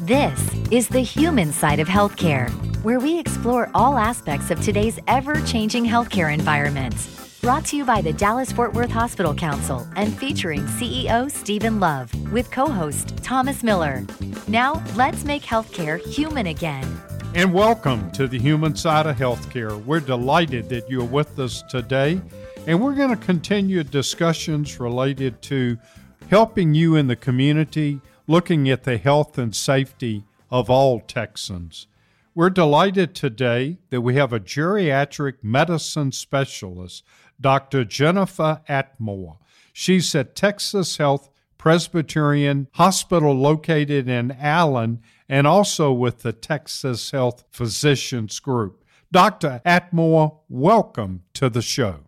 This is the human side of healthcare, where we explore all aspects of today's ever changing healthcare environment. Brought to you by the Dallas Fort Worth Hospital Council and featuring CEO Stephen Love with co host Thomas Miller. Now, let's make healthcare human again. And welcome to the human side of healthcare. We're delighted that you're with us today, and we're going to continue discussions related to helping you in the community, looking at the health and safety of all Texans. We're delighted today that we have a geriatric medicine specialist, Dr. Jennifer Attmore. She's at Texas Health Presbyterian Hospital located in Allen and also with the Texas Health Physicians Group. Dr. Attmore, welcome to the show.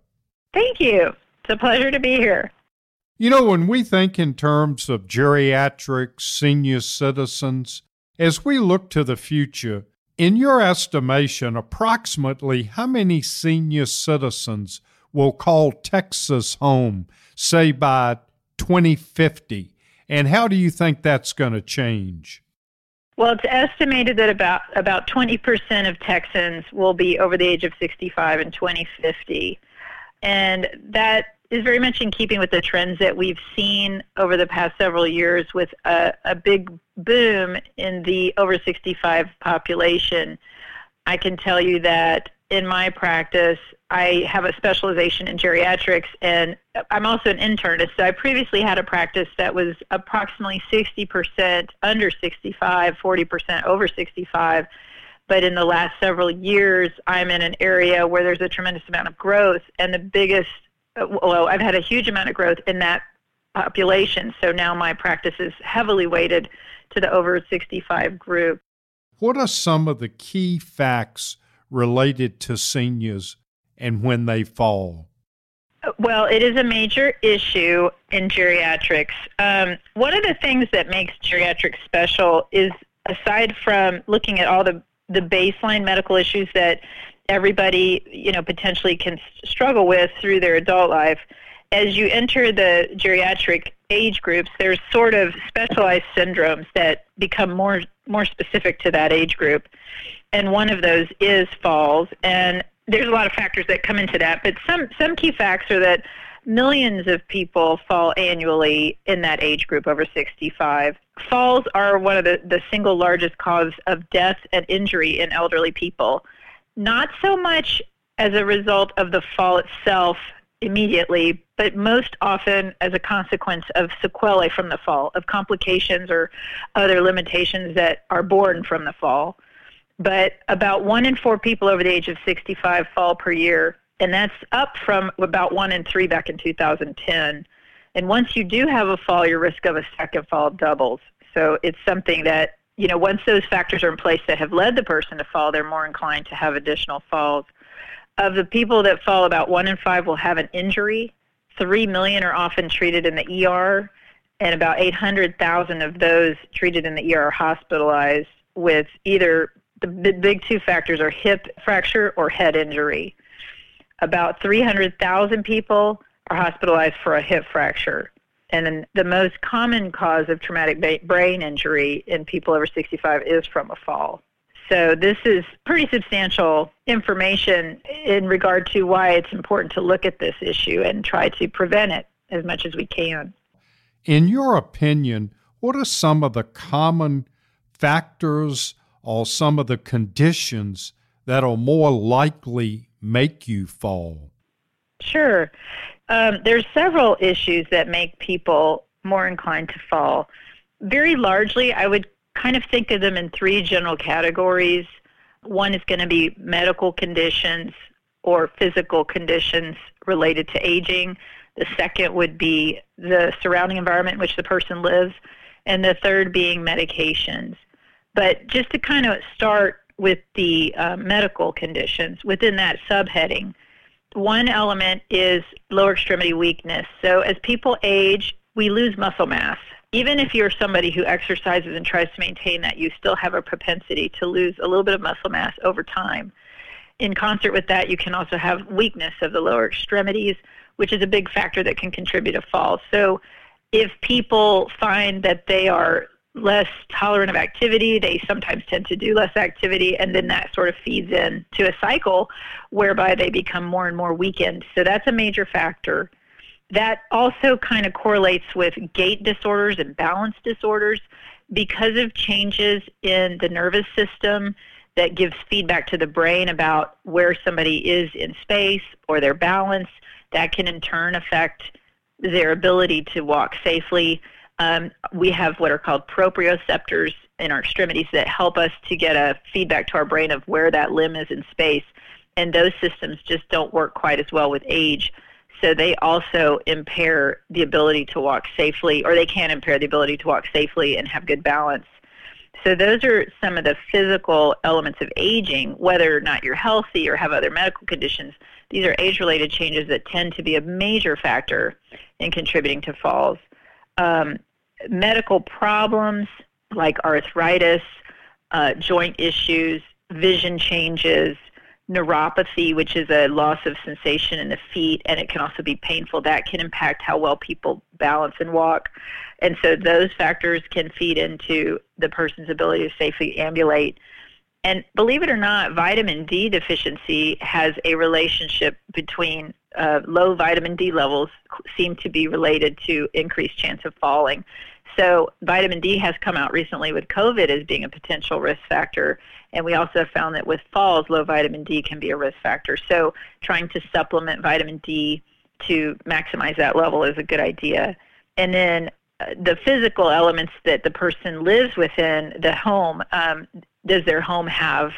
Thank you. It's a pleasure to be here. You know, when we think in terms of geriatric senior citizens, as we look to the future, in your estimation, approximately how many senior citizens will call Texas home, say by 2050? And how do you think that's going to change? Well, it's estimated that about about 20% of Texans will be over the age of 65 in 2050. And that is very much in keeping with the trends that we've seen over the past several years with a, a big boom in the over 65 population. I can tell you that in my practice, I have a specialization in geriatrics, and I'm also an internist. So I previously had a practice that was approximately 60% under 65, 40% over 65. But in the last several years, I'm in an area where there's a tremendous amount of growth, and the biggest well, I've had a huge amount of growth in that population. So now my practice is heavily weighted to the over 65 group. What are some of the key facts related to seniors and when they fall? Well, it is a major issue in geriatrics. Um, one of the things that makes geriatrics special is, aside from looking at all the, the baseline medical issues that everybody, you know, potentially can struggle with through their adult life. As you enter the geriatric age groups, there's sort of specialized syndromes that become more more specific to that age group. And one of those is falls. And there's a lot of factors that come into that, but some some key facts are that millions of people fall annually in that age group over 65. Falls are one of the, the single largest cause of death and injury in elderly people not so much as a result of the fall itself immediately, but most often as a consequence of sequelae from the fall, of complications or other limitations that are born from the fall. But about one in four people over the age of 65 fall per year, and that's up from about one in three back in 2010. And once you do have a fall, your risk of a second fall doubles. So it's something that you know, once those factors are in place that have led the person to fall, they're more inclined to have additional falls. Of the people that fall, about one in five will have an injury. Three million are often treated in the ER, and about 800,000 of those treated in the ER are hospitalized with either the big two factors are hip fracture or head injury. About 300,000 people are hospitalized for a hip fracture. And the most common cause of traumatic brain injury in people over 65 is from a fall. So this is pretty substantial information in regard to why it's important to look at this issue and try to prevent it as much as we can. In your opinion, what are some of the common factors or some of the conditions that are more likely make you fall? Sure. Um, there's several issues that make people more inclined to fall. Very largely, I would kind of think of them in three general categories. One is going to be medical conditions or physical conditions related to aging. The second would be the surrounding environment in which the person lives. And the third being medications. But just to kind of start with the uh, medical conditions within that subheading, one element is lower extremity weakness. So as people age, we lose muscle mass. Even if you're somebody who exercises and tries to maintain that, you still have a propensity to lose a little bit of muscle mass over time. In concert with that, you can also have weakness of the lower extremities, which is a big factor that can contribute to falls. So if people find that they are less tolerant of activity. They sometimes tend to do less activity, and then that sort of feeds in to a cycle whereby they become more and more weakened. So that's a major factor. That also kind of correlates with gait disorders and balance disorders because of changes in the nervous system that gives feedback to the brain about where somebody is in space or their balance. That can in turn affect their ability to walk safely. Um, we have what are called proprioceptors in our extremities that help us to get a feedback to our brain of where that limb is in space. And those systems just don't work quite as well with age. So they also impair the ability to walk safely, or they can impair the ability to walk safely and have good balance. So those are some of the physical elements of aging, whether or not you're healthy or have other medical conditions. These are age-related changes that tend to be a major factor in contributing to falls. Um, medical problems like arthritis, uh, joint issues, vision changes, neuropathy, which is a loss of sensation in the feet, and it can also be painful. That can impact how well people balance and walk. And so those factors can feed into the person's ability to safely ambulate. And believe it or not, vitamin D deficiency has a relationship between uh, low vitamin D levels seem to be related to increased chance of falling. So vitamin D has come out recently with COVID as being a potential risk factor. And we also found that with falls, low vitamin D can be a risk factor. So trying to supplement vitamin D to maximize that level is a good idea. And then uh, the physical elements that the person lives within the home, um, does their home have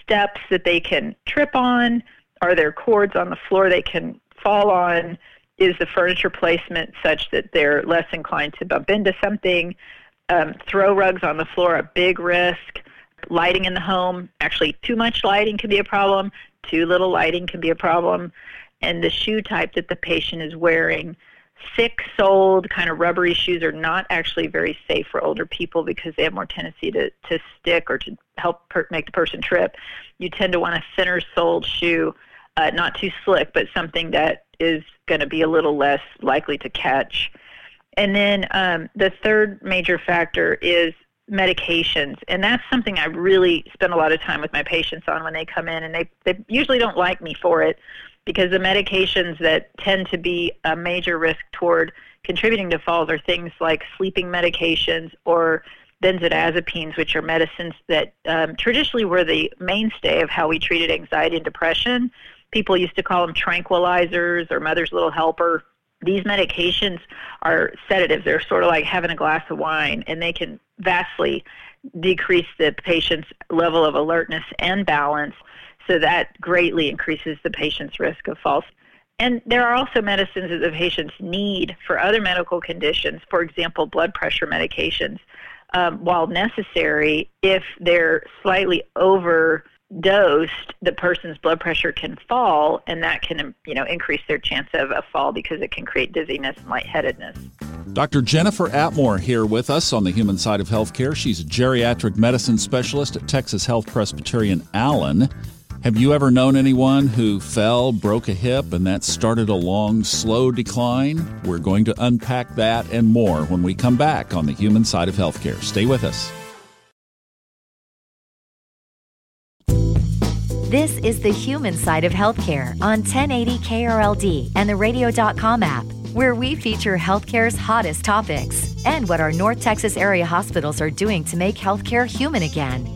steps that they can trip on? Are there cords on the floor they can fall on? is the furniture placement such that they're less inclined to bump into something? Um, throw rugs on the floor, a big risk. Lighting in the home, actually, too much lighting can be a problem. Too little lighting can be a problem. And the shoe type that the patient is wearing, thick soled, kind of rubbery shoes are not actually very safe for older people because they have more tendency to, to stick or to help per- make the person trip. You tend to want a thinner soled shoe, uh, not too slick, but something that is going to be a little less likely to catch. And then um, the third major factor is medications. And that's something I really spend a lot of time with my patients on when they come in. And they, they usually don't like me for it because the medications that tend to be a major risk toward contributing to falls are things like sleeping medications or benzodiazepines, which are medicines that um, traditionally were the mainstay of how we treated anxiety and depression people used to call them tranquilizers or mother's little helper. These medications are sedatives. They're sort of like having a glass of wine, and they can vastly decrease the patient's level of alertness and balance. So that greatly increases the patient's risk of falls. And there are also medicines that the patients need for other medical conditions, for example, blood pressure medications. Um, while necessary, if they're slightly over dosed, the person's blood pressure can fall, and that can you know increase their chance of a fall because it can create dizziness and lightheadedness. Dr. Jennifer Attmore here with us on the human side of healthcare. She's a geriatric medicine specialist at Texas Health Presbyterian Allen. Have you ever known anyone who fell, broke a hip, and that started a long, slow decline? We're going to unpack that and more when we come back on the human side of healthcare. Stay with us. This is the human side of healthcare on 1080 KRLD and the radio.com app, where we feature healthcare's hottest topics and what our North Texas area hospitals are doing to make healthcare human again.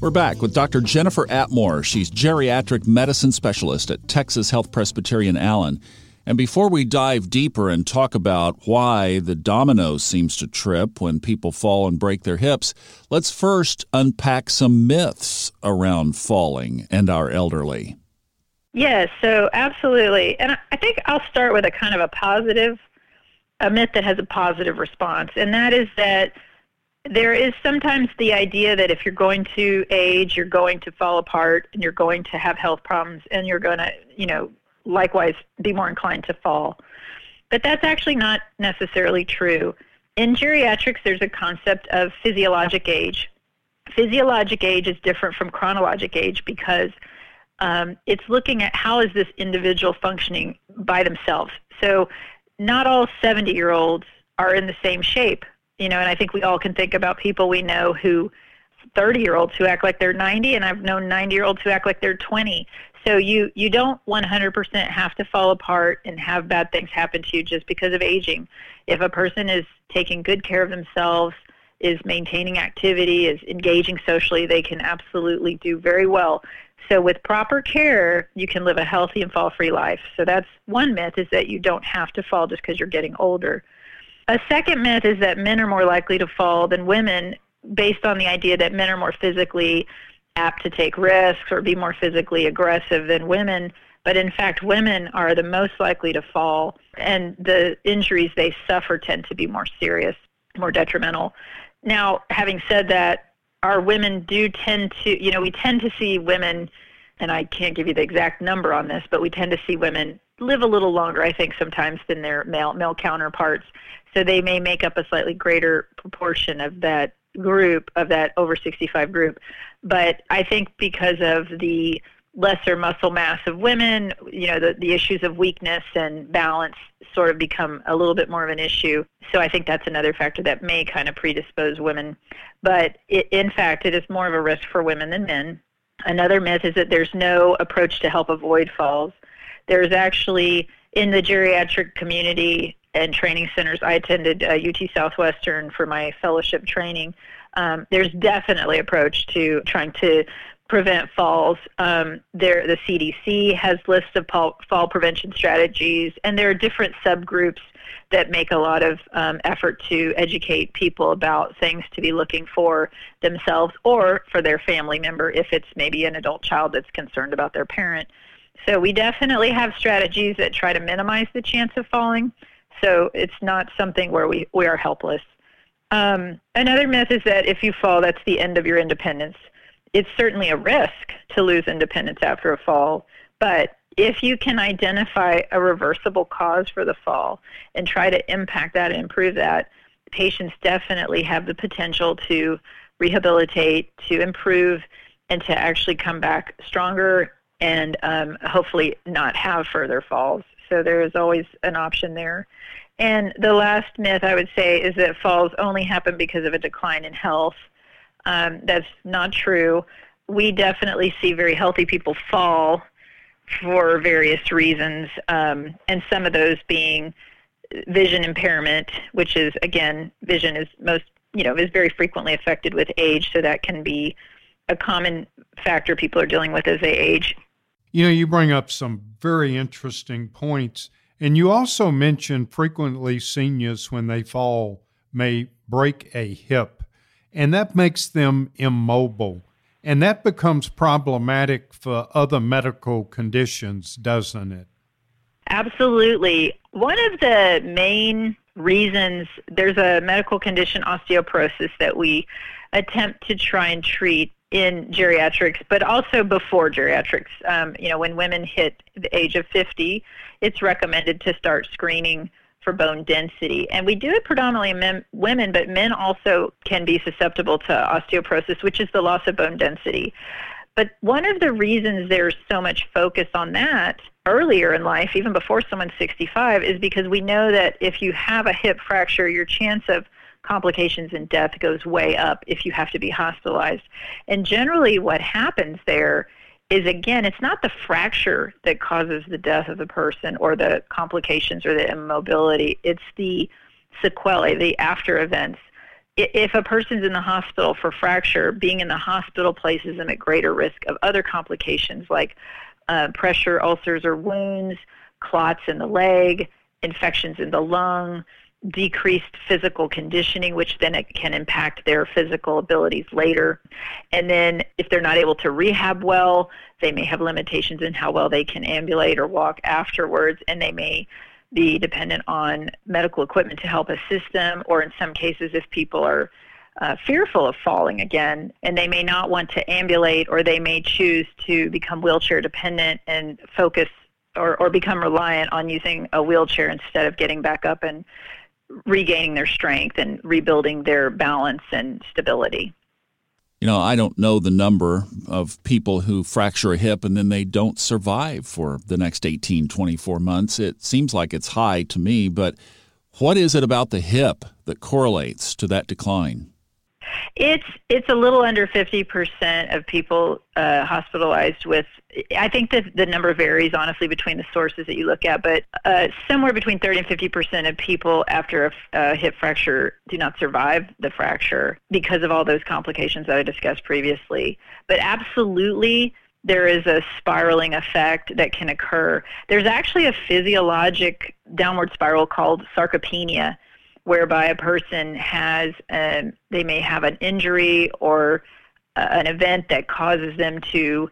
We're back with Dr. Jennifer Attmore. She's geriatric medicine specialist at Texas Health Presbyterian Allen. And before we dive deeper and talk about why the domino seems to trip when people fall and break their hips, let's first unpack some myths around falling and our elderly. Yes, so absolutely. And I think I'll start with a kind of a positive, a myth that has a positive response, and that is that there is sometimes the idea that if you're going to age, you're going to fall apart and you're going to have health problems and you're going to, you know, likewise be more inclined to fall. But that's actually not necessarily true. In geriatrics, there's a concept of physiologic age. Physiologic age is different from chronologic age because um, it's looking at how is this individual functioning by themselves. So not all 70 year olds are in the same shape You know, and I think we all can think about people we know who 30 year olds who act like they're 90 and I've known 90 year olds who act like they're 20. So you you don't 100% have to fall apart and have bad things happen to you just because of aging. If a person is taking good care of themselves, is maintaining activity, is engaging socially, they can absolutely do very well. So with proper care, you can live a healthy and fall-free life. So that's one myth is that you don't have to fall just because you're getting older. A second myth is that men are more likely to fall than women based on the idea that men are more physically apt to take risks or be more physically aggressive than women. But in fact, women are the most likely to fall, and the injuries they suffer tend to be more serious, more detrimental. Now, having said that, our women do tend to, you know, we tend to see women, and I can't give you the exact number on this, but we tend to see women live a little longer, I think, sometimes than their male male counterparts. So they may make up a slightly greater proportion of that group, of that over 65 group. But I think because of the lesser muscle mass of women, you know, the, the issues of weakness and balance sort of become a little bit more of an issue. So I think that's another factor that may kind of predispose women. But it, in fact, it is more of a risk for women than men. Another myth is that there's no approach to help avoid falls. There's actually, in the geriatric community and training centers, I attended uh, UT Southwestern for my fellowship training. Um, there's definitely approach to trying to prevent falls. Um, there, the CDC has lists of fall prevention strategies, and there are different subgroups that make a lot of um, effort to educate people about things to be looking for themselves or for their family member if it's maybe an adult child that's concerned about their parent. So we definitely have strategies that try to minimize the chance of falling. So it's not something where we, we are helpless. Um, another myth is that if you fall, that's the end of your independence it's certainly a risk to lose independence after a fall, but if you can identify a reversible cause for the fall and try to impact that and improve that, patients definitely have the potential to rehabilitate, to improve, and to actually come back stronger and um, hopefully not have further falls. So there is always an option there. And the last myth I would say is that falls only happen because of a decline in health. Um, that's not true. We definitely see very healthy people fall for various reasons, um, and some of those being vision impairment, which is again, vision is most you know is very frequently affected with age, so that can be a common factor people are dealing with as they age. You know, you bring up some very interesting points, and you also mention frequently seniors when they fall may break a hip and that makes them immobile. And that becomes problematic for other medical conditions, doesn't it? Absolutely. One of the main reasons there's a medical condition, osteoporosis, that we attempt to try and treat in geriatrics, but also before geriatrics. Um, you know, when women hit the age of 50, it's recommended to start screening for bone density. And we do it predominantly in men, women, but men also can be susceptible to osteoporosis, which is the loss of bone density. But one of the reasons there's so much focus on that earlier in life, even before someone's 65, is because we know that if you have a hip fracture, your chance of complications and death goes way up if you have to be hospitalized. And generally, what happens there is again, it's not the fracture that causes the death of the person or the complications or the immobility. It's the sequelae, the after events. If a person's in the hospital for fracture, being in the hospital places them at greater risk of other complications like uh, pressure ulcers or wounds, clots in the leg, infections in the lung, decreased physical conditioning, which then it can impact their physical abilities later. And then if they're not able to rehab well, they may have limitations in how well they can ambulate or walk afterwards, and they may be dependent on medical equipment to help assist them, or in some cases, if people are uh, fearful of falling again, and they may not want to ambulate, or they may choose to become wheelchair dependent and focus or, or become reliant on using a wheelchair instead of getting back up and regaining their strength and rebuilding their balance and stability. You know, I don't know the number of people who fracture a hip and then they don't survive for the next 18, 24 months. It seems like it's high to me, but What is it about the hip that correlates to that decline? It's it's a little under fifty percent of people uh, hospitalized with. I think that the number varies honestly between the sources that you look at, but uh, somewhere between thirty and fifty percent of people after a, a hip fracture do not survive the fracture because of all those complications that I discussed previously. But absolutely, there is a spiraling effect that can occur. There's actually a physiologic downward spiral called sarcopenia whereby a person has, um, they may have an injury or uh, an event that causes them to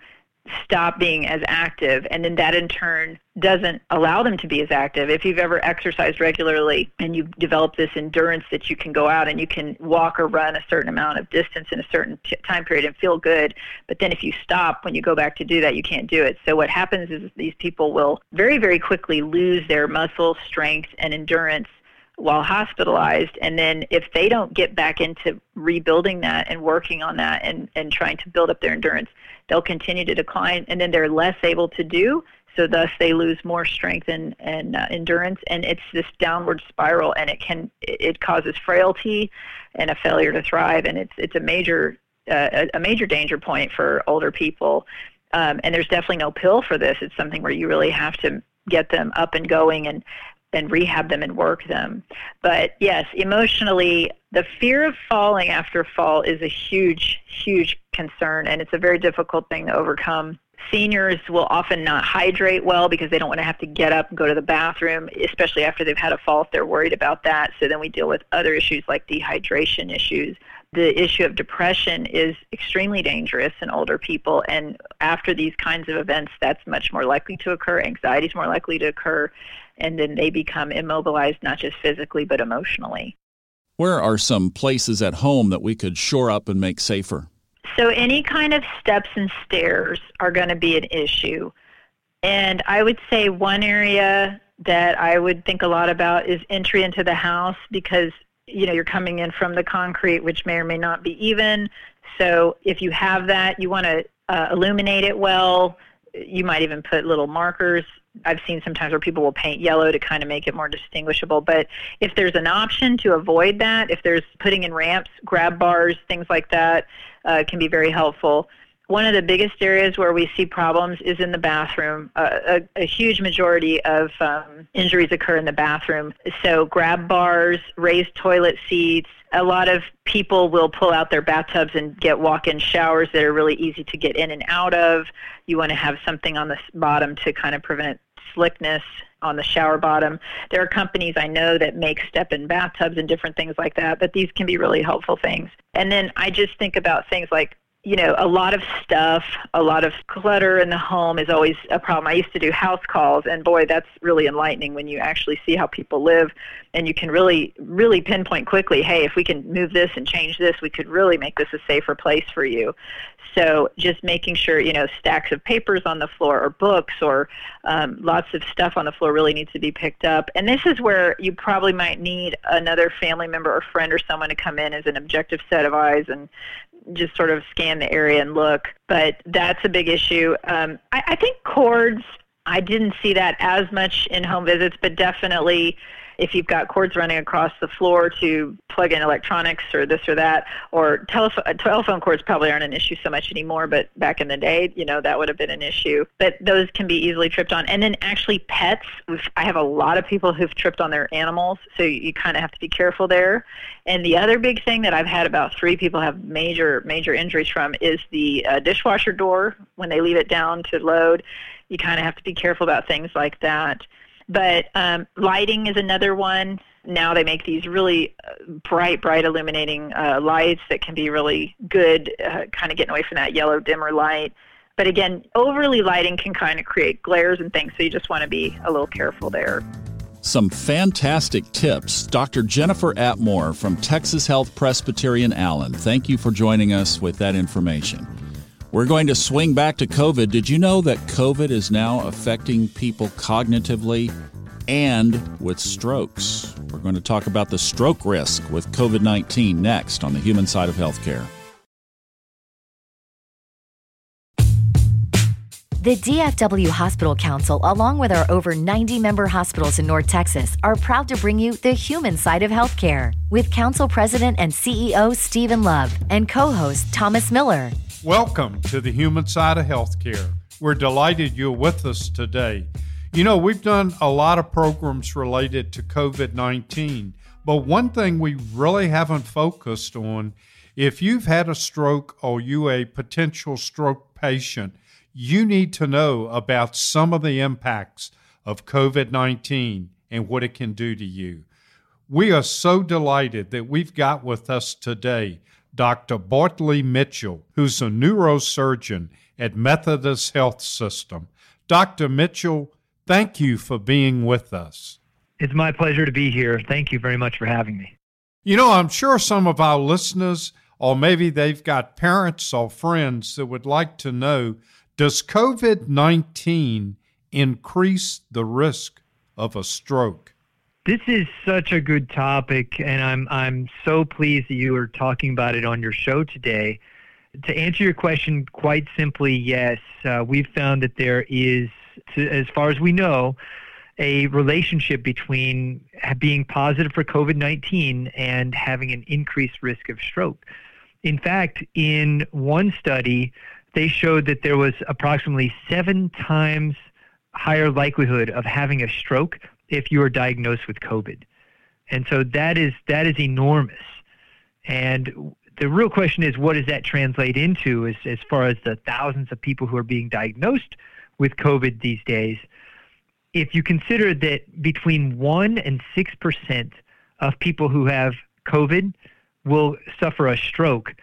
stop being as active and then that in turn doesn't allow them to be as active. If you've ever exercised regularly and you've developed this endurance that you can go out and you can walk or run a certain amount of distance in a certain t- time period and feel good but then if you stop when you go back to do that you can't do it. So what happens is these people will very very quickly lose their muscle strength and endurance while hospitalized. And then if they don't get back into rebuilding that and working on that and, and trying to build up their endurance, they'll continue to decline and then they're less able to do. So thus they lose more strength and, and uh, endurance. And it's this downward spiral and it can, it causes frailty and a failure to thrive. And it's, it's a major, uh, a major danger point for older people. Um, and there's definitely no pill for this. It's something where you really have to get them up and going and and rehab them and work them. But yes, emotionally, the fear of falling after a fall is a huge, huge concern, and it's a very difficult thing to overcome. Seniors will often not hydrate well because they don't want to have to get up and go to the bathroom, especially after they've had a fall if they're worried about that. So then we deal with other issues like dehydration issues. The issue of depression is extremely dangerous in older people, and after these kinds of events, that's much more likely to occur. Anxiety is more likely to occur and then they become immobilized not just physically but emotionally. Where are some places at home that we could shore up and make safer? So, any kind of steps and stairs are going to be an issue. And I would say one area that I would think a lot about is entry into the house because you know you're coming in from the concrete which may or may not be even so if you have that you want to uh, illuminate it well you might even put little markers I've seen sometimes where people will paint yellow to kind of make it more distinguishable. But if there's an option to avoid that, if there's putting in ramps, grab bars, things like that, uh, can be very helpful. One of the biggest areas where we see problems is in the bathroom. Uh, a, a, huge majority of um, injuries occur in the bathroom. So grab bars, raised toilet seats. A lot of people will pull out their bathtubs and get walk-in showers that are really easy to get in and out of. You want to have something on the bottom to kind of prevent slickness on the shower bottom. There are companies I know that make step-in bathtubs and different things like that, but these can be really helpful things. And then I just think about things like you know, a lot of stuff, a lot of clutter in the home is always a problem. I used to do house calls, and boy, that's really enlightening when you actually see how people live, and you can really, really pinpoint quickly, hey, if we can move this and change this, we could really make this a safer place for you. So just making sure, you know, stacks of papers on the floor or books or um, lots of stuff on the floor really needs to be picked up. And this is where you probably might need another family member or friend or someone to come in as an objective set of eyes and just sort of scan the area and look. But that's a big issue. Um, I, I think cords, I didn't see that as much in home visits, but definitely if you've got cords running across the floor to plug in electronics or this or that, or telephone telephone cords probably aren't an issue so much anymore, but back in the day, you know, that would have been an issue. But those can be easily tripped on. And then actually pets, I have a lot of people who've tripped on their animals, so you kind of have to be careful there. And the other big thing that I've had about three people have major major injuries from is the uh, dishwasher door when they leave it down to load. You kind of have to be careful about things like that. But um, lighting is another one. Now they make these really uh, bright, bright illuminating uh, lights that can be really good, uh, kind of getting away from that yellow dimmer light. But again, overly lighting can kind of create glares and things, so you just want to be a little careful there. Some fantastic tips. Dr. Jennifer Attmore from Texas Health Presbyterian Allen. Thank you for joining us with that information. We're going to swing back to COVID. Did you know that COVID is now affecting people cognitively and with strokes? We're going to talk about the stroke risk with COVID 19 next on the human side of healthcare. The DFW Hospital Council, along with our over 90 member hospitals in North Texas, are proud to bring you the human side of healthcare with Council President and CEO Stephen Love and co host Thomas Miller. Welcome to the human side of healthcare. We're delighted you're with us today. You know, we've done a lot of programs related to COVID 19, but one thing we really haven't focused on if you've had a stroke or you a potential stroke patient, you need to know about some of the impacts of COVID 19 and what it can do to you. We are so delighted that we've got with us today Dr. Bartley Mitchell, who's a neurosurgeon at Methodist Health System. Dr. Mitchell, thank you for being with us. It's my pleasure to be here. Thank you very much for having me. You know, I'm sure some of our listeners, or maybe they've got parents or friends that would like to know does COVID 19 increase the risk of a stroke? This is such a good topic, and I'm, I'm so pleased that you are talking about it on your show today. To answer your question quite simply, yes, uh, we've found that there is, to, as far as we know, a relationship between being positive for COVID 19 and having an increased risk of stroke. In fact, in one study, they showed that there was approximately seven times higher likelihood of having a stroke if you are diagnosed with COVID. And so that is that is enormous. And the real question is what does that translate into as, as far as the thousands of people who are being diagnosed with COVID these days? If you consider that between 1 and 6% of people who have COVID will suffer a stroke,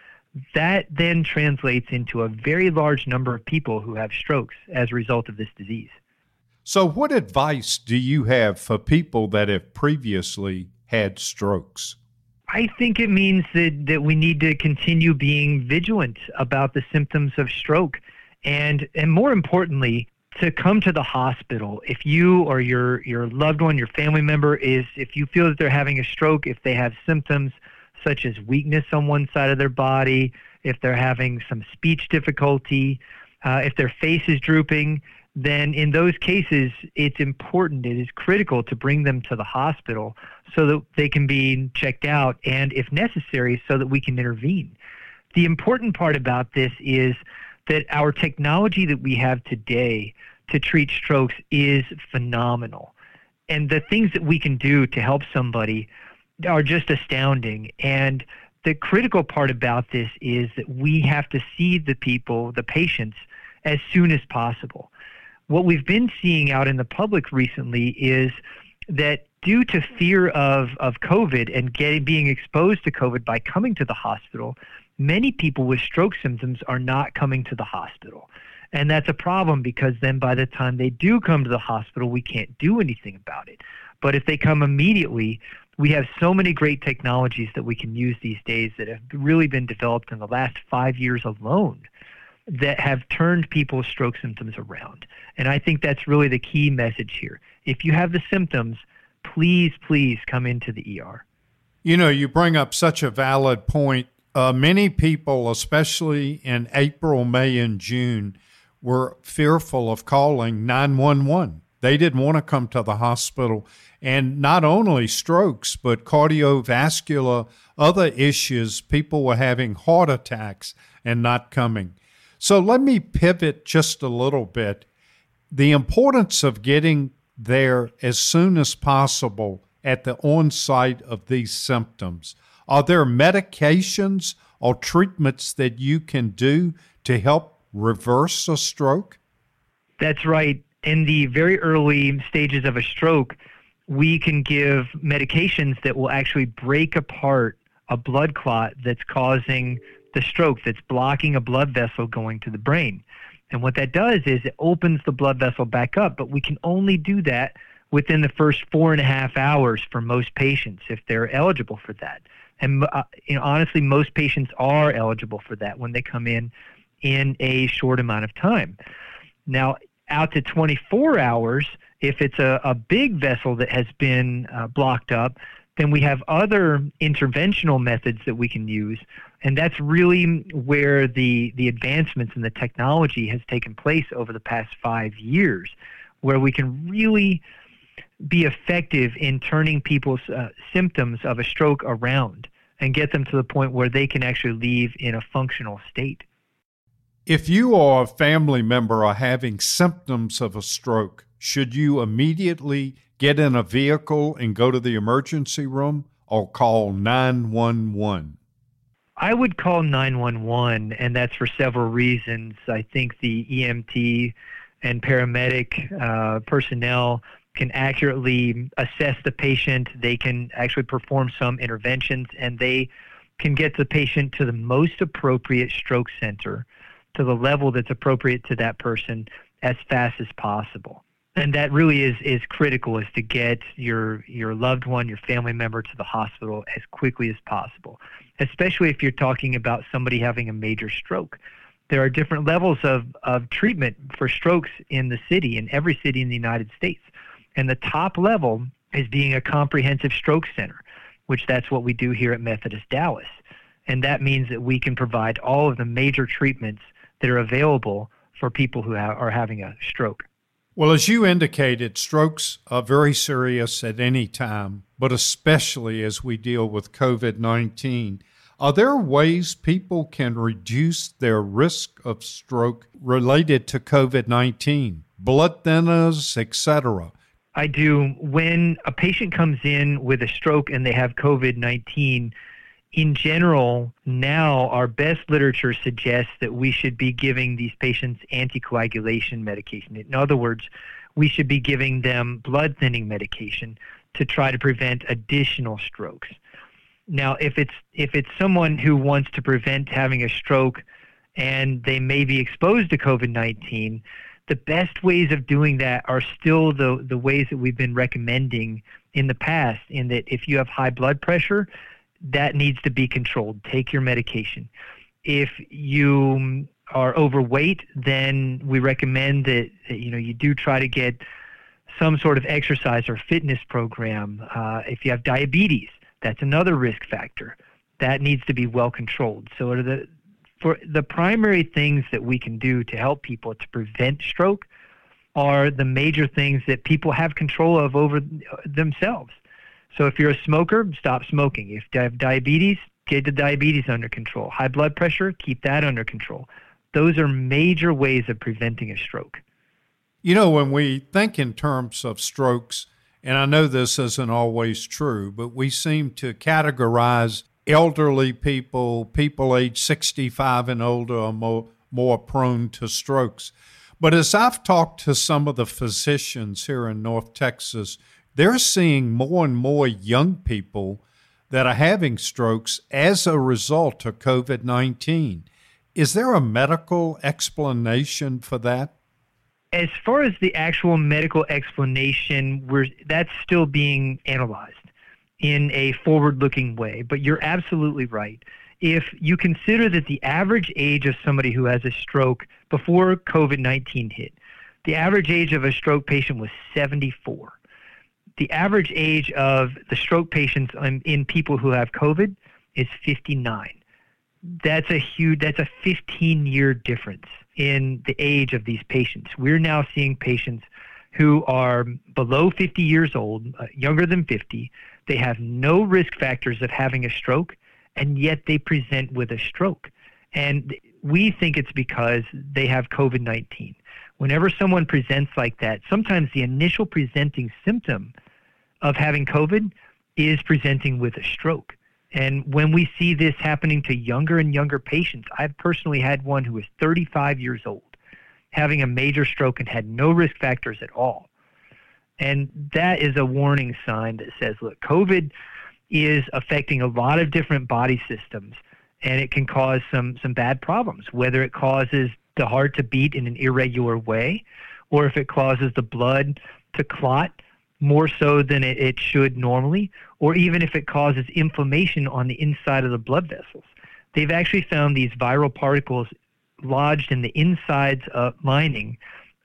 that then translates into a very large number of people who have strokes as a result of this disease. So, what advice do you have for people that have previously had strokes? I think it means that, that we need to continue being vigilant about the symptoms of stroke and and more importantly to come to the hospital if you or your your loved one your family member is if you feel that they're having a stroke if they have symptoms such as weakness on one side of their body, if they're having some speech difficulty, uh, if their face is drooping, then in those cases, it's important, it is critical to bring them to the hospital so that they can be checked out and, if necessary, so that we can intervene. The important part about this is that our technology that we have today to treat strokes is phenomenal. And the things that we can do to help somebody are just astounding. And the critical part about this is that we have to see the people, the patients, as soon as possible. What we've been seeing out in the public recently is that due to fear of, of COVID and getting being exposed to COVID by coming to the hospital, many people with stroke symptoms are not coming to the hospital. And that's a problem because then by the time they do come to the hospital, we can't do anything about it. But if they come immediately, we have so many great technologies that we can use these days that have really been developed in the last five years alone that have turned people's stroke symptoms around. And I think that's really the key message here. If you have the symptoms, please, please come into the ER. You know, you bring up such a valid point. Uh, many people, especially in April, May, and June, were fearful of calling 911. They didn't want to come to the hospital and not only strokes, but cardiovascular, other issues. People were having heart attacks and not coming. So let me pivot just a little bit. The importance of getting there as soon as possible at the onset of these symptoms. Are there medications or treatments that you can do to help reverse a stroke? That's right. In the very early stages of a stroke, we can give medications that will actually break apart a blood clot that's causing the stroke, that's blocking a blood vessel going to the brain. And what that does is it opens the blood vessel back up, but we can only do that within the first four and a half hours for most patients if they're eligible for that. And uh, you know, honestly, most patients are eligible for that when they come in in a short amount of time. Now, out to 24 hours, if it's a, a big vessel that has been uh, blocked up, then we have other interventional methods that we can use. And that's really where the, the advancements in the technology has taken place over the past five years, where we can really be effective in turning people's uh, symptoms of a stroke around and get them to the point where they can actually leave in a functional state. If you or a family member are having symptoms of a stroke, should you immediately get in a vehicle and go to the emergency room or call 911? I would call 911, and that's for several reasons. I think the EMT and paramedic uh, personnel can accurately assess the patient. They can actually perform some interventions, and they can get the patient to the most appropriate stroke center, to the level that's appropriate to that person as fast as possible. And that really is, is critical is to get your your loved one, your family member to the hospital as quickly as possible, especially if you're talking about somebody having a major stroke there are different levels of, of treatment for strokes in the city, in every city in the United States. And the top level is being a comprehensive stroke center, which that's what we do here at Methodist Dallas. And that means that we can provide all of the major treatments that are available for people who ha- are having a stroke. Well, as you indicated, strokes are very serious at any time, but especially as we deal with COVID 19. Are there ways people can reduce their risk of stroke related to COVID 19? Blood thinners, etc. I do. When a patient comes in with a stroke and they have COVID 19, in general, now our best literature suggests that we should be giving these patients anticoagulation medication. In other words, we should be giving them blood thinning medication to try to prevent additional strokes. Now, if it's if it's someone who wants to prevent having a stroke and they may be exposed to COVID-19, the best ways of doing that are still the, the ways that we've been recommending in the past, in that if you have high blood pressure, that needs to be controlled. Take your medication. If you are overweight, then we recommend that, that you know you do try to get some sort of exercise or fitness program. Uh, if you have diabetes, that's another risk factor that needs to be well controlled. So the for the primary things that we can do to help people to prevent stroke are the major things that people have control of over themselves. So if you're a smoker, stop smoking. If you have diabetes, get the diabetes under control. High blood pressure, keep that under control. Those are major ways of preventing a stroke. You know, when we think in terms of strokes, and I know this isn't always true, but we seem to categorize elderly people, people age 65 and older, are more, more prone to strokes. But as I've talked to some of the physicians here in North Texas, they're seeing more and more young people that are having strokes as a result of COVID 19. Is there a medical explanation for that? As far as the actual medical explanation, that's still being analyzed in a forward looking way. But you're absolutely right. If you consider that the average age of somebody who has a stroke before COVID 19 hit, the average age of a stroke patient was 74. The average age of the stroke patients in people who have COVID is 59. That's a huge, that's a 15 year difference in the age of these patients. We're now seeing patients who are below 50 years old, uh, younger than 50, they have no risk factors of having a stroke, and yet they present with a stroke. And we think it's because they have COVID 19. Whenever someone presents like that, sometimes the initial presenting symptom of having COVID is presenting with a stroke. And when we see this happening to younger and younger patients, I've personally had one who was 35 years old having a major stroke and had no risk factors at all. And that is a warning sign that says, look, COVID is affecting a lot of different body systems and it can cause some, some bad problems, whether it causes the heart to beat in an irregular way or if it causes the blood to clot more so than it, it should normally, or even if it causes inflammation on the inside of the blood vessels. They've actually found these viral particles lodged in the insides of lining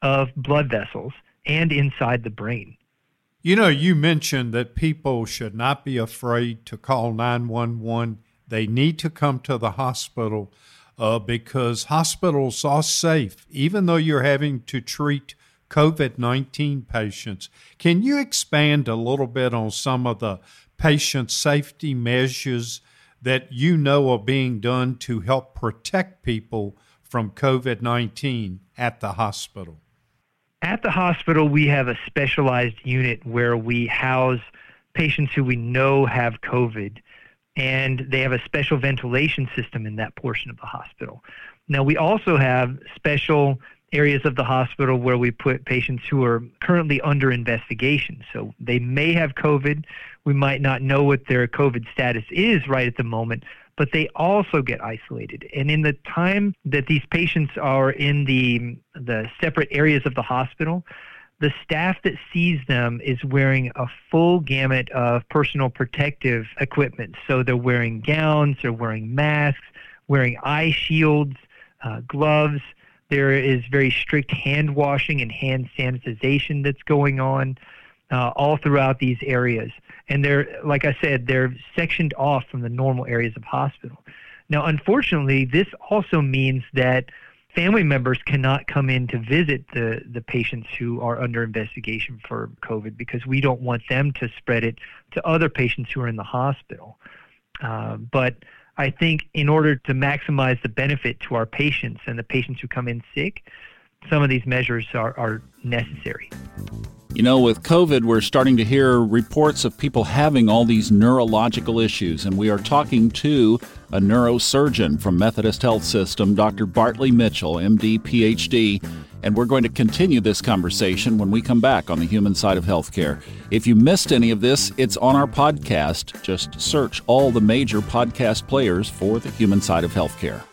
of blood vessels and inside the brain. You know, you mentioned that people should not be afraid to call 911 They need to come to the hospital uh, because hospitals are safe, even though you're having to treat COVID 19 patients. Can you expand a little bit on some of the patient safety measures that you know are being done to help protect people from COVID 19 at the hospital? At the hospital, we have a specialized unit where we house patients who we know have COVID, and they have a special ventilation system in that portion of the hospital. Now, we also have special areas of the hospital where we put patients who are currently under investigation. So they may have COVID. We might not know what their COVID status is right at the moment, but they also get isolated. And in the time that these patients are in the, the separate areas of the hospital, the staff that sees them is wearing a full gamut of personal protective equipment. So they're wearing gowns, they're wearing masks, wearing eye shields, uh, gloves. There is very strict hand washing and hand sanitization that's going on uh, all throughout these areas and they're like I said, they're sectioned off from the normal areas of hospital. Now, unfortunately, this also means that family members cannot come in to visit the, the patients who are under investigation for COVID because we don't want them to spread it to other patients who are in the hospital. Uh, but I think in order to maximize the benefit to our patients and the patients who come in sick, some of these measures are, are necessary. You know, with COVID, we're starting to hear reports of people having all these neurological issues, and we are talking to a neurosurgeon from Methodist Health System, Dr. Bartley Mitchell, MD, PhD, and we're going to continue this conversation when we come back on the human side of healthcare. If you missed any of this, it's on our podcast. Just search all the major podcast players for the human side of healthcare.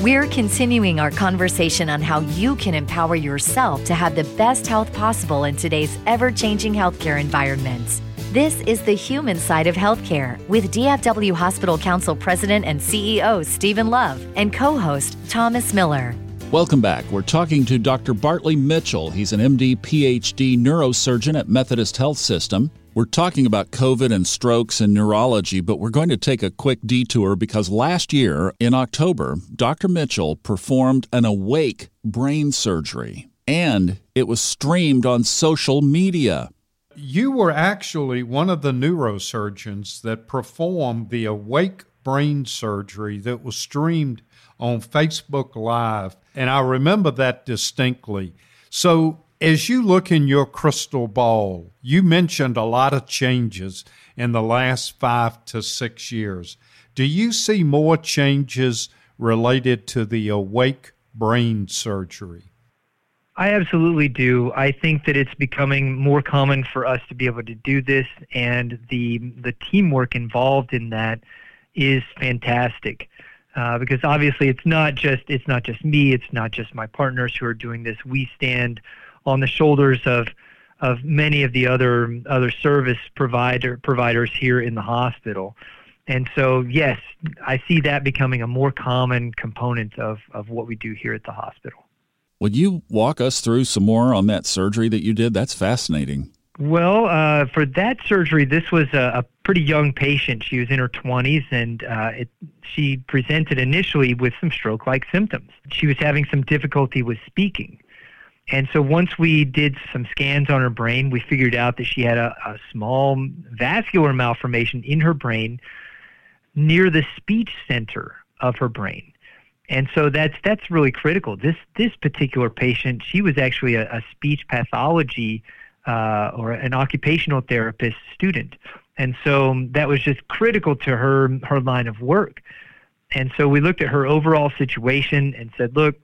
We're continuing our conversation on how you can empower yourself to have the best health possible in today's ever changing healthcare environment. This is the human side of healthcare with DFW Hospital Council President and CEO Stephen Love and co host Thomas Miller. Welcome back. We're talking to Dr. Bartley Mitchell. He's an MD, PhD neurosurgeon at Methodist Health System. We're talking about COVID and strokes and neurology, but we're going to take a quick detour because last year in October, Dr. Mitchell performed an awake brain surgery and it was streamed on social media. You were actually one of the neurosurgeons that performed the awake brain surgery that was streamed on Facebook Live. And I remember that distinctly. So as you look in your crystal ball, you mentioned a lot of changes in the last five to six years. Do you see more changes related to the awake brain surgery? I absolutely do. I think that it's becoming more common for us to be able to do this, and the the teamwork involved in that is fantastic. Uh, because obviously, it's not just it's not just me. It's not just my partners who are doing this. We stand on the shoulders of of many of the other other service provider providers here in the hospital. And so, yes, I see that becoming a more common component of, of what we do here at the hospital. Would you walk us through some more on that surgery that you did? That's fascinating. Well, uh, for that surgery, this was a, a, pretty young patient. She was in her 20s, and uh, it, she presented initially with some stroke like symptoms. She was having some difficulty with speaking. And so once we did some scans on her brain, we figured out that she had a, a small vascular malformation in her brain near the speech center of her brain. And so that's that's really critical. This this particular patient, she was actually a, a speech pathology uh, or an occupational therapist student, and so that was just critical to her her line of work. And so we looked at her overall situation and said, look,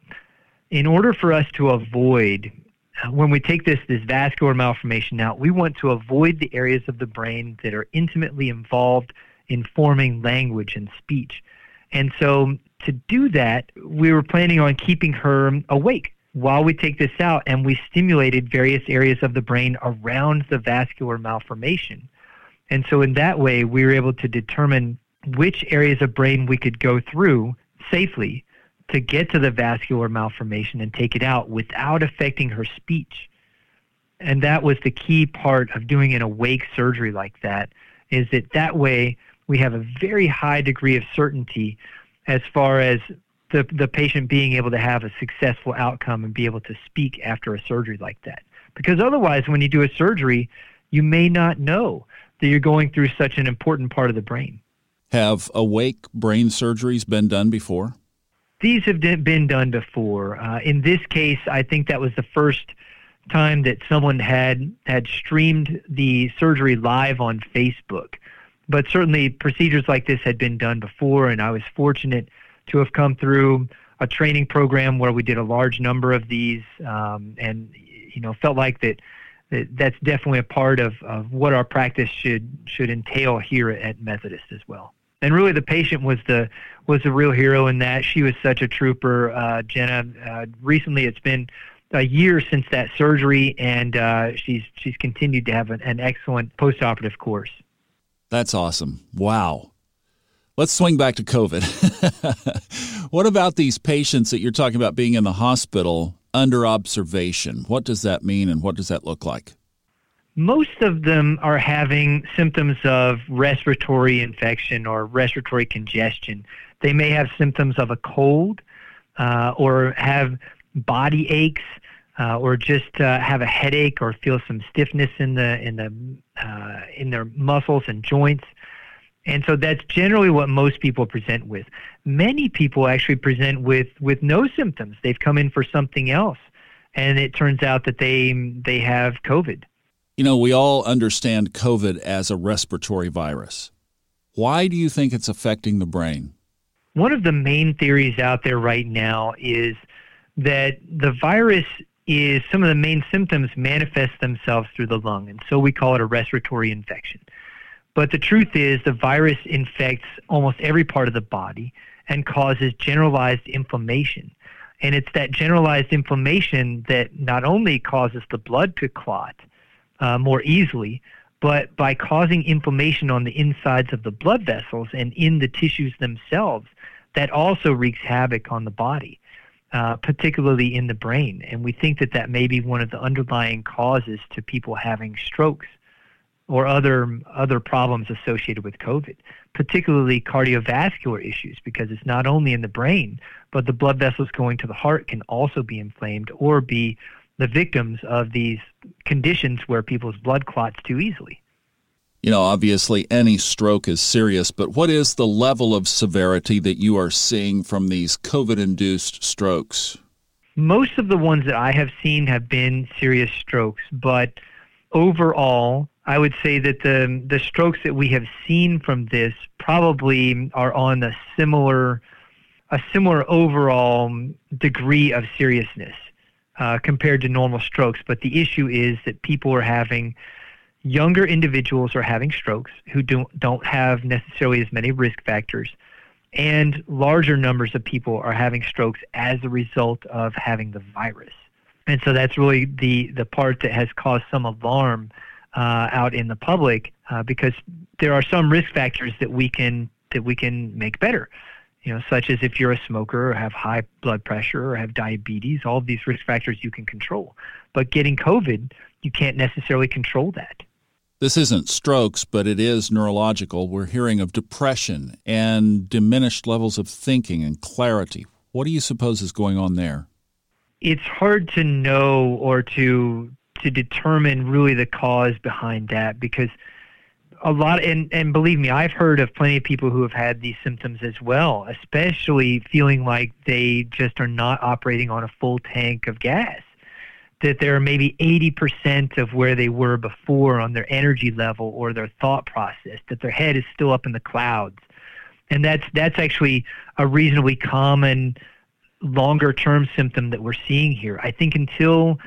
in order for us to avoid when we take this this vascular malformation out, we want to avoid the areas of the brain that are intimately involved in forming language and speech. And so to do that, we were planning on keeping her awake while we take this out and we stimulated various areas of the brain around the vascular malformation. And so in that way, we were able to determine which areas of brain we could go through safely to get to the vascular malformation and take it out without affecting her speech. And that was the key part of doing an awake surgery like that, is that that way we have a very high degree of certainty as far as the, the patient being able to have a successful outcome and be able to speak after a surgery like that. Because otherwise, when you do a surgery, you may not know that you're going through such an important part of the brain. Have awake brain surgeries been done before? These have been done before. Uh, in this case, I think that was the first time that someone had had streamed the surgery live on Facebook. But certainly, procedures like this had been done before, and I was fortunate to have come through a training program where we did a large number of these, um, and you know, felt like that, that that's definitely a part of, of what our practice should should entail here at Methodist as well. And really, the patient was the was the real hero in that. She was such a trooper, uh, Jenna. Uh, recently, it's been a year since that surgery, and uh, she's she's continued to have an, an excellent postoperative course. That's awesome! Wow. Let's swing back to COVID. what about these patients that you're talking about being in the hospital under observation? What does that mean, and what does that look like? Most of them are having symptoms of respiratory infection or respiratory congestion. They may have symptoms of a cold uh, or have body aches uh, or just uh, have a headache or feel some stiffness in the in the uh, in their muscles and joints. And so that's generally what most people present with. Many people actually present with with no symptoms. They've come in for something else, and it turns out that they they have COVID. You know, we all understand COVID as a respiratory virus. Why do you think it's affecting the brain? One of the main theories out there right now is that the virus is some of the main symptoms manifest themselves through the lung, and so we call it a respiratory infection. But the truth is, the virus infects almost every part of the body and causes generalized inflammation. And it's that generalized inflammation that not only causes the blood to clot uh, more easily, but by causing inflammation on the insides of the blood vessels and in the tissues themselves, that also wreaks havoc on the body uh, particularly in the brain. And we think that that may be one of the underlying causes to people having strokes or other other problems associated with COVID, particularly cardiovascular issues, because it's not only in the brain, but the blood vessels going to the heart can also be inflamed or be the victims of these conditions where people's blood clots too easily. You know, obviously any stroke is serious, but what is the level of severity that you are seeing from these COVID induced strokes? Most of the ones that I have seen have been serious strokes, but overall, I would say that the the strokes that we have seen from this probably are on a similar a similar overall degree of seriousness uh, compared to normal strokes. But the issue is that people are having younger individuals are having strokes who don't, don't have necessarily as many risk factors, and larger numbers of people are having strokes as a result of having the virus. And so that's really the, the part that has caused some alarm uh, out in the public uh, because there are some risk factors that we can that we can make better. You know, such as if you're a smoker or have high blood pressure or have diabetes, all of these risk factors you can control. But getting COVID, you can't necessarily control that. This isn't strokes, but it is neurological. We're hearing of depression and diminished levels of thinking and clarity. What do you suppose is going on there? It's hard to know or to to determine really the cause behind that because a lot and and believe me I've heard of plenty of people who have had these symptoms as well especially feeling like they just are not operating on a full tank of gas that they're maybe 80% of where they were before on their energy level or their thought process, that their head is still up in the clouds. And that's that's actually a reasonably common longer term symptom that we're seeing here. I think until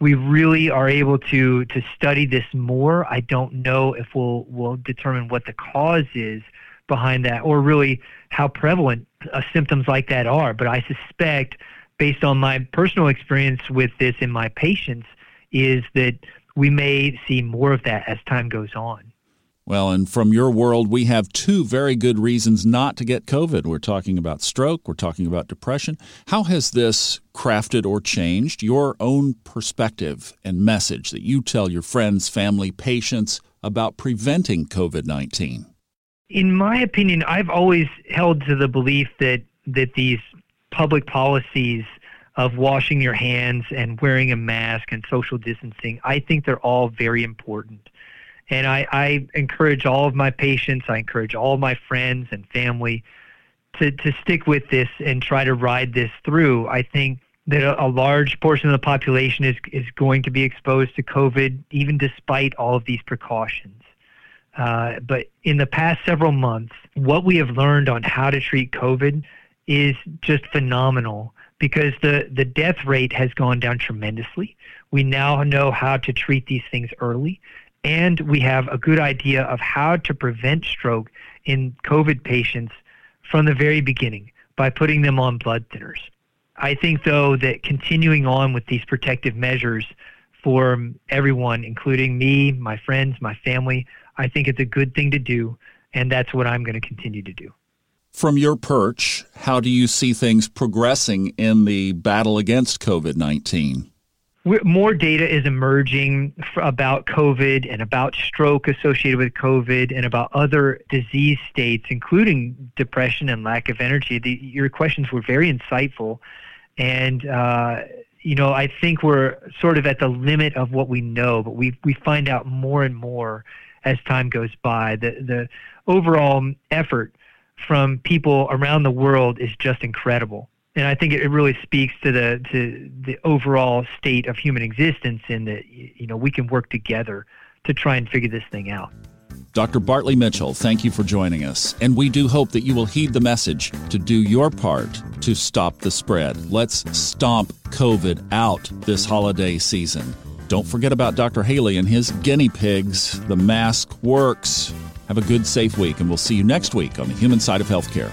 we really are able to to study this more, I don't know if we'll we'll determine what the cause is behind that or really how prevalent uh, symptoms like that are. But I suspect based on my personal experience with this in my patients, is that we may see more of that as time goes on. Well, and from your world, we have two very good reasons not to get COVID. We're talking about stroke, we're talking about depression. How has this crafted or changed your own perspective and message that you tell your friends, family, patients about preventing COVID 19? In my opinion, I've always held to the belief that, that these public policies of washing your hands and wearing a mask and social distancing, I think they're all very important. And I, I encourage all of my patients, I encourage all my friends and family to, to stick with this and try to ride this through. I think that a, a large portion of the population is, is going to be exposed to COVID, even despite all of these precautions. Uh, but in the past several months, what we have learned on how to treat COVID is just phenomenal because the, the death rate has gone down tremendously. We now know how to treat these things early and we have a good idea of how to prevent stroke in COVID patients from the very beginning by putting them on blood thinners. I think, though, that continuing on with these protective measures for everyone, including me, my friends, my family, I think it's a good thing to do, and that's what I'm going to continue to do. From your perch, how do you see things progressing in the battle against COVID 19? more data is emerging about COVID and about stroke associated with COVID and about other disease states, including depression and lack of energy. The, your questions were very insightful. And, uh, you know, I think we're sort of at the limit of what we know, but we, we find out more and more as time goes by. The, the overall effort from people around the world is just incredible and I think it really speaks to the to the overall state of human existence in that you know we can work together to try and figure this thing out. Dr. Bartley Mitchell, thank you for joining us. And we do hope that you will heed the message to do your part to stop the spread. Let's stomp COVID out this holiday season. Don't forget about Dr. Haley and his guinea pigs. The mask works. Have a good, safe week, and we'll see you next week on the human side of healthcare.